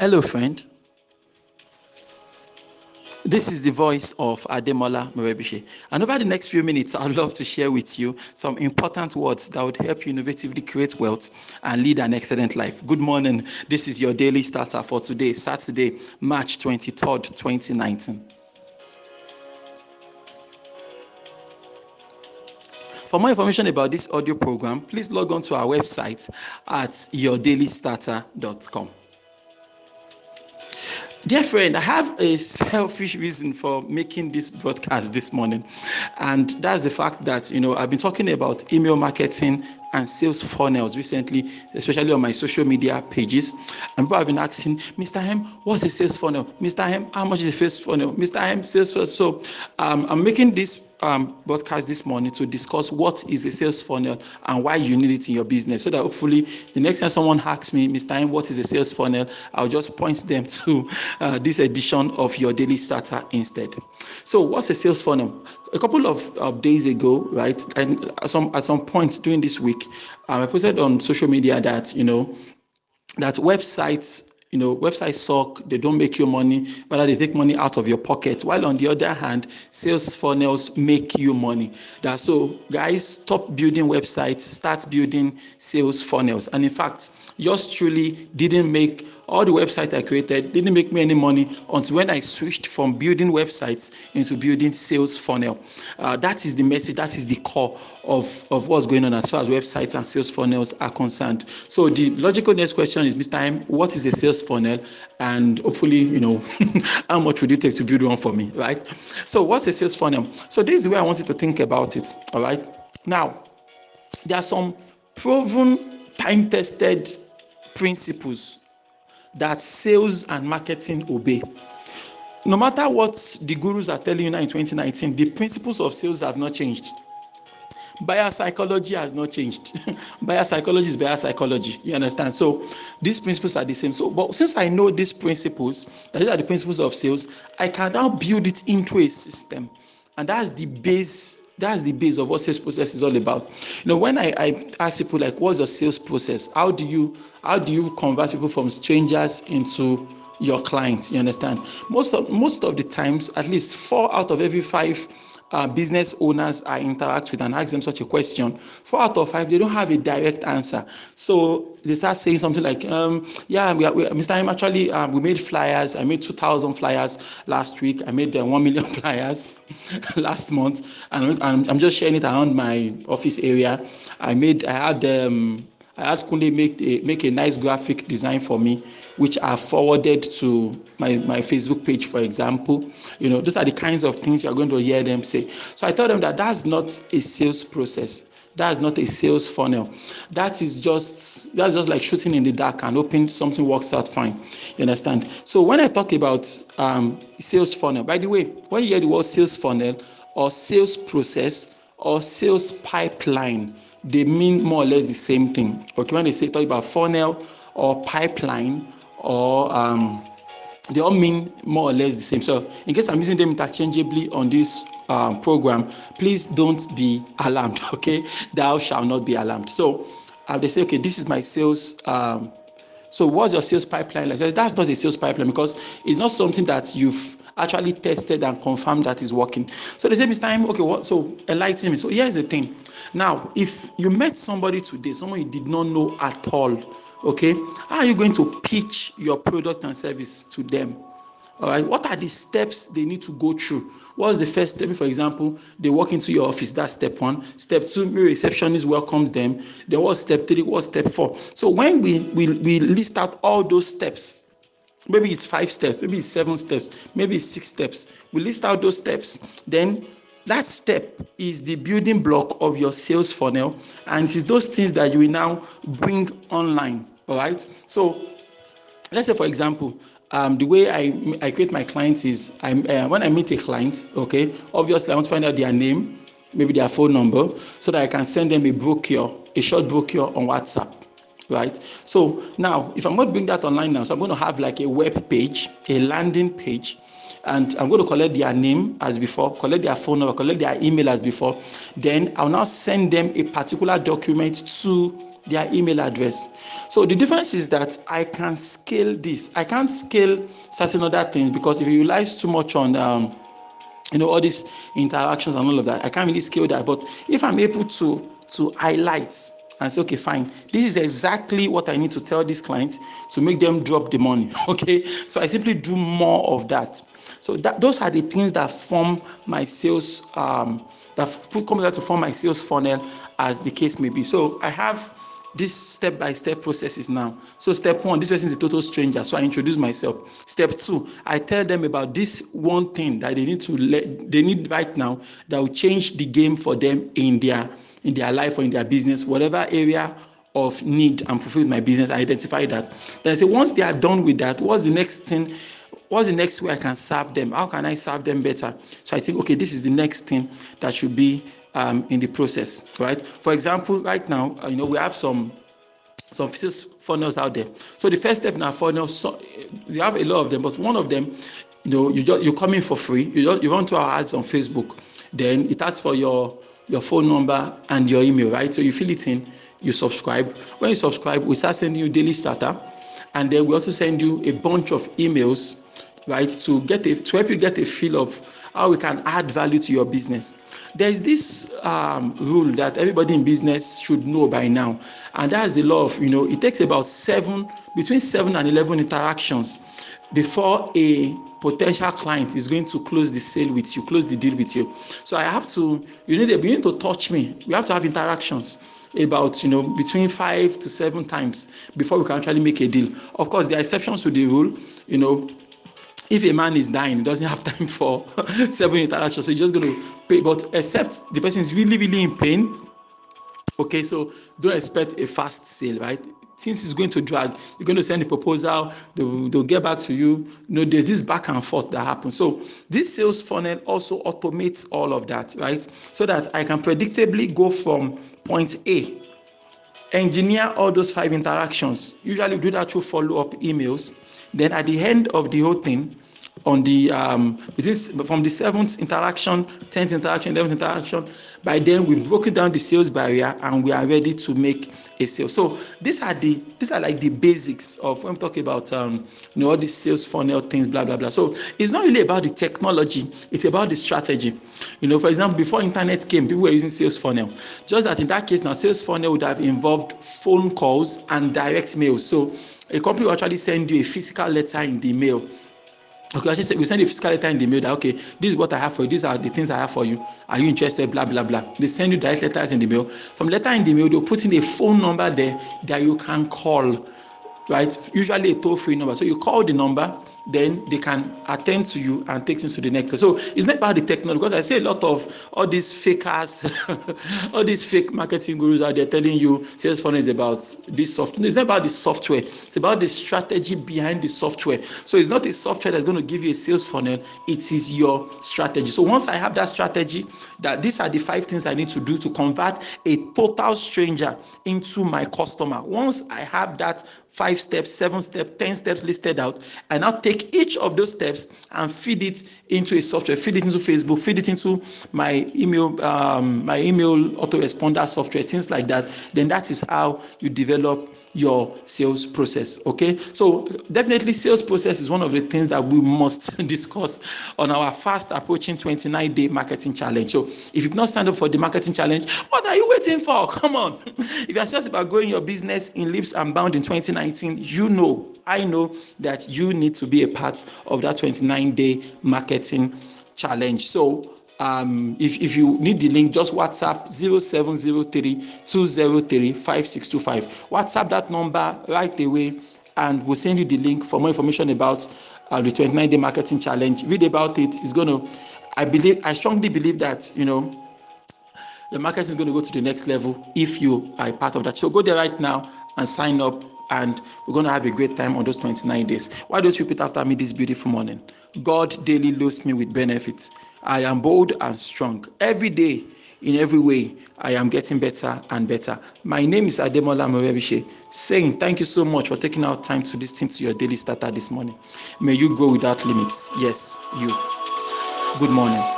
Hello, friend. This is the voice of Ademola Morebishe. And over the next few minutes, I'd love to share with you some important words that would help you innovatively create wealth and lead an excellent life. Good morning. This is your daily starter for today, Saturday, March 23rd, 2019. For more information about this audio program, please log on to our website at yourdailystarter.com. Dear friend, I have a selfish reason for making this broadcast this morning, and that's the fact that you know I've been talking about email marketing and sales funnels recently, especially on my social media pages. And people have been asking, Mr. M, what's a sales funnel? Mr. M, how much is a sales funnel? Mr. M, sales funnel. So um, I'm making this um, broadcast this morning to discuss what is a sales funnel and why you need it in your business. So that hopefully the next time someone asks me, Mr. M, what is a sales funnel? I'll just point them to uh, this edition of your daily starter instead. So what's a sales funnel? A couple of, of days ago, right, and at some at some point during this week, um, I posted on social media that you know that websites you know websites suck they don't make you money rather they take money out of your pocket while on the other hand sales funnels make you money. That so guys stop building websites start building sales funnels. And in fact yours truly didn't make all the website I created didn't make me any money until when I switched from building websites into building sales funnel. Uh, that is the message, that is the core of, of what's going on as far as websites and sales funnels are concerned. So the logical next question is, Mr. M, what is a sales funnel? And hopefully, you know, how much would it take to build one for me, right? So what's a sales funnel? So this is the way I want you to think about it, all right? Now, there are some proven, time-tested principles that sales and marketing obey. No matter what the gurus are telling you now in 2019, the principles of sales have not changed. Buyer psychology has not changed. buyer psychology is buyer psychology. You understand? So these principles are the same. So, but since I know these principles, that these are the principles of sales, I can now build it into a system, and that's the base that's the base of what sales process is all about. You know when i i ask people like what's your sales process? How do you how do you convert people from strangers into your clients? You understand? Most of most of the times at least four out of every five uh, business owners I interact with and ask them such a question, four out of five, they don't have a direct answer. So they start saying something like, um, yeah, we, we, Mr. M, actually, um, we made flyers. I made 2,000 flyers last week. I made uh, 1 million flyers last month. And I'm, I'm, just sharing it around my office area. I made, I had, um, I had Kunle make a, make a nice graphic design for me, which I forwarded to my, my Facebook page, for example. You know, those are the kinds of things you're going to hear them say. So I tell them that that's not a sales process. That's not a sales funnel. That is just that's just like shooting in the dark and hoping something works out fine. You understand? So when I talk about um, sales funnel, by the way, when you hear the word sales funnel or sales process or sales pipeline, they mean more or less the same thing. Okay, when they say talk about funnel or pipeline or um, they all mean more or less the same. So, in case I'm using them interchangeably on this um, program, please don't be alarmed. Okay, thou shall not be alarmed. So, uh, they say, okay, this is my sales. Um, so, what's your sales pipeline like? That's not a sales pipeline because it's not something that you've actually tested and confirmed that is working. So they say, Mr. M, okay, what? So enlighten me. So here's the thing. Now, if you met somebody today, someone you did not know at all, okay, how are you going to pitch your product and service to them? All right, what are the steps they need to go through? What's the first step? For example, they walk into your office, that's step one. Step two, the receptionist welcomes them. Then what's step three? What's step four? So when we, we, we list out all those steps, maybe it's five steps, maybe it's seven steps, maybe it's six steps. We list out those steps, then that step is the building block of your sales funnel, and it is those things that you will now bring online. All right. So let's say, for example, um, the way I, I create my clients is I, uh, when I meet a client, okay, obviously I want to find out their name, maybe their phone number, so that I can send them a brochure, a short brochure on WhatsApp, right? So now, if I'm going to bring that online now, so I'm going to have like a web page, a landing page, and I'm going to collect their name as before, collect their phone number, collect their email as before. Then I'll now send them a particular document to their email address. So the difference is that I can scale this. I can't scale certain other things because if you rely too much on um, you know all these interactions and all of that, I can't really scale that. But if I'm able to to highlight and say, okay, fine, this is exactly what I need to tell these clients to make them drop the money. Okay, so I simply do more of that. So that those are the things that form my sales um, that come to form my sales funnel, as the case may be. So I have this step by step processes now. So, step one, this person is a total stranger. So, I introduce myself. Step two, I tell them about this one thing that they need to let, they need right now that will change the game for them in their in their life or in their business, whatever area of need and fulfill my business. I identify that. Then I say, once they are done with that, what's the next thing? What's the next way I can serve them? How can I serve them better? So I think, okay, this is the next thing that should be um, in the process, right? For example, right now, you know, we have some some sales funnels out there. So the first step in our funnel, so you have a lot of them, but one of them, you know, you just you come in for free. You just, you run to our ads on Facebook, then it asks for your your phone number and your email, right? So you fill it in, you subscribe. When you subscribe, we start sending you daily starter, and then we also send you a bunch of emails right to get a to help you get a feel of how we can add value to your business. There's this um, rule that everybody in business should know by now and that's the law of you know it takes about seven between seven and 11 interactions before a potential client is going to close the sale with you close the deal with you. So i have to you need to begin to touch me. We have to have interactions about you know between five to seven times before we can actually make a deal. Of course there are exceptions to the rule you know if a man is dying, he doesn't have time for seven interactions, so he's just going to pay. But except the person is really, really in pain, okay, so don't expect a fast sale, right? Since it's going to drag, you're going to send a proposal, they'll, they'll get back to you. You know, there's this back and forth that happens. So this sales funnel also automates all of that, right? So that I can predictably go from point A engineer all those five interactions. Usually do that through follow-up emails. Then at the end of the whole thing, on the um, from the seventh interaction, tenth interaction, eleventh interaction. By then, we've broken down the sales barrier and we are ready to make a sale. So these are the these are like the basics of when we talk about um, you know all these sales funnel things, blah blah blah. So it's not really about the technology; it's about the strategy. You know, for example, before internet came, people were using sales funnel. Just that in that case, now sales funnel would have involved phone calls and direct mail. So a company will actually send you a physical letter in the mail okay actually we send a physical letter in the mail that okay this is what i have for you these are the things i have for you. Are you interested? Blah blah blah. They send you direct letters in the mail. From letter in the mail they'll put in a phone number there that you can call right? Usually a toll free number. So you call the number then they can attend to you and take things to the next. level. So it's not about the technology because I see a lot of all these fakers, all these fake marketing gurus out there telling you sales funnel is about this software. It's not about the software. It's about the strategy behind the software. So it's not a software that's going to give you a sales funnel. It is your strategy. So once I have that strategy, that these are the five things I need to do to convert a total stranger into my customer. Once I have that five steps, seven steps, ten steps listed out. I now take each of those steps and feed it into a software, feed it into Facebook, feed it into my email, um, my email autoresponder software, things like that. Then that is how you develop your sales process okay? So definitely sales process is one of the things that we must discuss on our fast approaching 29 day marketing challenge. So if you've not signed up for the marketing challenge what are you waiting for? Come on. If you're serious about growing your business in leaps and bounds in 2019 you know i know that you need to be a part of that 29 day marketing challenge. So um, if, if you need the link, just WhatsApp 0703 203 5625. WhatsApp that number right away and we'll send you the link for more information about uh, the 29 day marketing challenge. Read about it. It's going to, I believe, I strongly believe that, you know, your market is going to go to the next level if you are part of that. So go there right now and sign up and we're going to have a great time on those 29 days. Why don't you repeat after me this beautiful morning? God daily loads me with benefits. I am bold and strong. Every day, in every way, I am getting better and better. My name is Ademola Morebishe, saying thank you so much for taking out time to listen to your daily starter this morning. May you go without limits. Yes, you. Good morning.